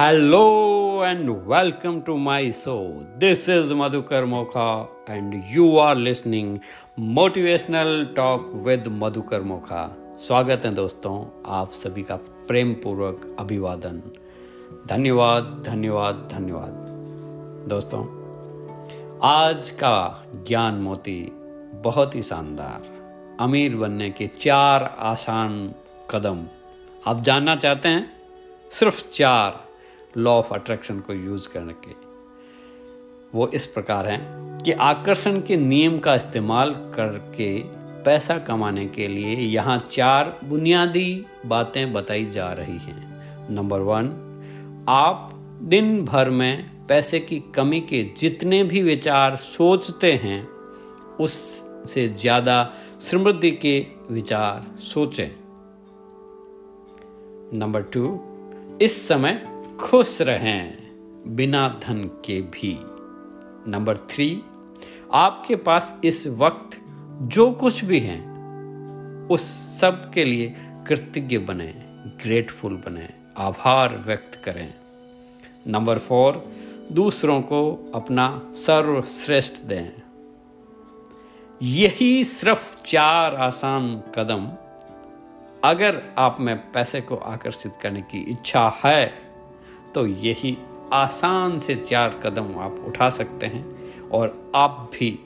Hello and welcome to my show this is Madhukar Mokha and you are listening motivational talk with Madhukar Mokha स्वागत है दोस्तों आप सभी का प्रेम पूर्वक अभिवादन धन्यवाद धन्यवाद धन्यवाद दोस्तों आज का ज्ञान मोती बहुत ही शानदार अमीर बनने के चार आसान कदम आप जानना चाहते हैं सिर्फ़ चार लॉ ऑफ़ अट्रैक्शन को यूज़ करने के वो इस प्रकार हैं कि आकर्षण के नियम का इस्तेमाल करके पैसा कमाने के लिए यहाँ चार बुनियादी बातें बताई जा रही हैं। नंबर वन आप दिन भर में पैसे की कमी के जितने भी विचार सोचते हैं, उससे ज़्यादा समृद्धि के विचार सोचें। नंबर टू इस समय खुश रहें बिना धन के भी। नंबर थ्री आपके पास इस वक्त जो कुछ भी है, उस सब के लिए कृतज्ञ बने ग्रेटफुल बने, आभार व्यक्त करें। नंबर फोर दूसरों को अपना सर्वश्रेष्ठ दें। यही सिर्फ़ चार आसान कदम। अगर आप में पैसे को आकर्षित करने की इच्छा है तो यही आसान से चार कदम आप उठा सकते हैं और आप भी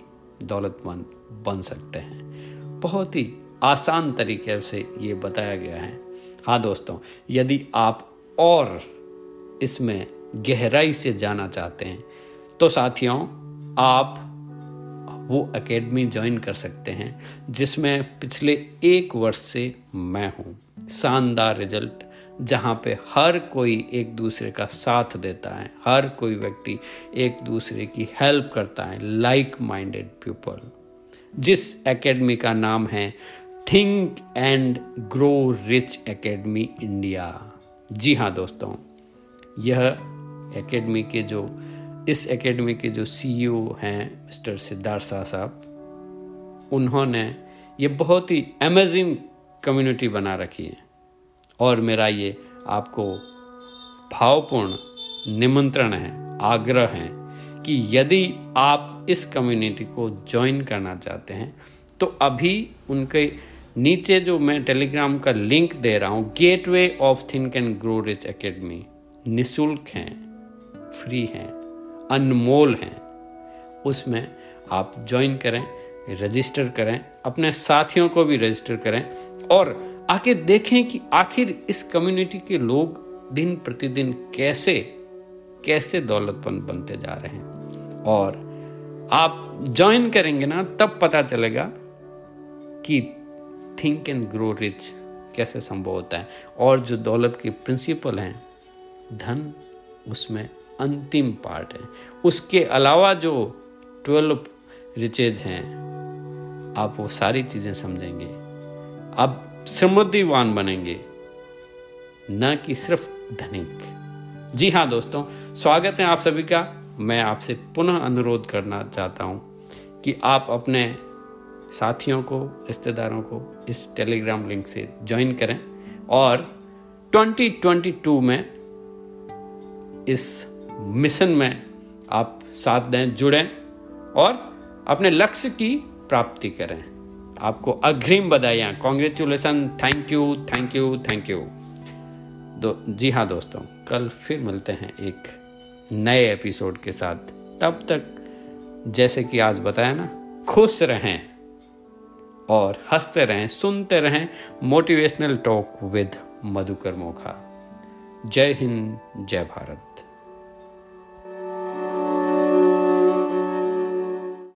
दौलतमंद बन सकते हैं। बहुत ही आसान तरीके से ये बताया गया है। हाँ दोस्तों, यदि आप और इसमें गहराई से जाना चाहते हैं तो साथियों, आप वो एकेडमी ज्वाइन कर सकते हैं, जिसमें पिछले एक वर्ष से मैं हूँ। शानदार रिज़ल्ट जहाँ पे हर कोई एक दूसरे का साथ देता है, हर कोई व्यक्ति एक दूसरे की हेल्प करता है लाइक माइंडेड पीपल जिस एकेडमी का नाम है think and grow rich academy India जी हाँ दोस्तों, यह एकेडमी के जो, इस एकेडमी के जो सीईओ e हैं मिस्टर सिद्धार्थ शाह साहब, उन्होंने ये बहुत ही अमेजिंग कम्युनिटी बना रखी है। और मेरा ये आपको भावपूर्ण निमंत्रण है, आग्रह है कि यदि आप इस कम्युनिटी को ज्वाइन करना चाहते हैं तो अभी उनके नीचे जो मैं टेलीग्राम का लिंक दे रहा हूँ gateway of think and grow rich academy निःशुल्क हैं फ्री हैं, अनमोल हैं, उसमें आप ज्वाइन करें रजिस्टर करें, अपने साथियों को भी रजिस्टर करें और आके देखें कि आखिर इस कम्युनिटी के लोग दिन प्रतिदिन कैसे कैसे दौलतमंद बनते जा रहे हैं। और आप ज्वाइन करेंगे ना, तब पता चलेगा कि थिंक एंड ग्रो रिच कैसे संभव होता है। और जो दौलत के प्रिंसिपल हैं, धन उसमें अंतिम पार्ट है। उसके अलावा जो ट्वेल्व रिचेज हैं, आप वो सारी चीज़ें समझेंगे। अब समृद्धिवान बनेंगे, न कि सिर्फ़ धनिक। जी हाँ दोस्तों, स्वागत है आप सभी का। मैं आपसे पुनः अनुरोध करना चाहता हूँ कि आप अपने साथियों को, रिश्तेदारों को इस टेलीग्राम लिंक से ज्वाइन करें और 2022 में इस मिशन में आप साथ दें, जुड़ें और अपने लक्ष्य की प्राप्ति करें। आपको अग्रिम बधाइयाँ। Congratulation thank you thank you thank you दो, जी हाँ दोस्तों, कल फिर मिलते हैं एक नए एपिसोड के साथ। तब तक जैसे कि आज बताया ना, खुश रहें और हँसते रहें, सुनते रहें motivational talk with Madhukar Mokha. जय हिंद, जय भारत।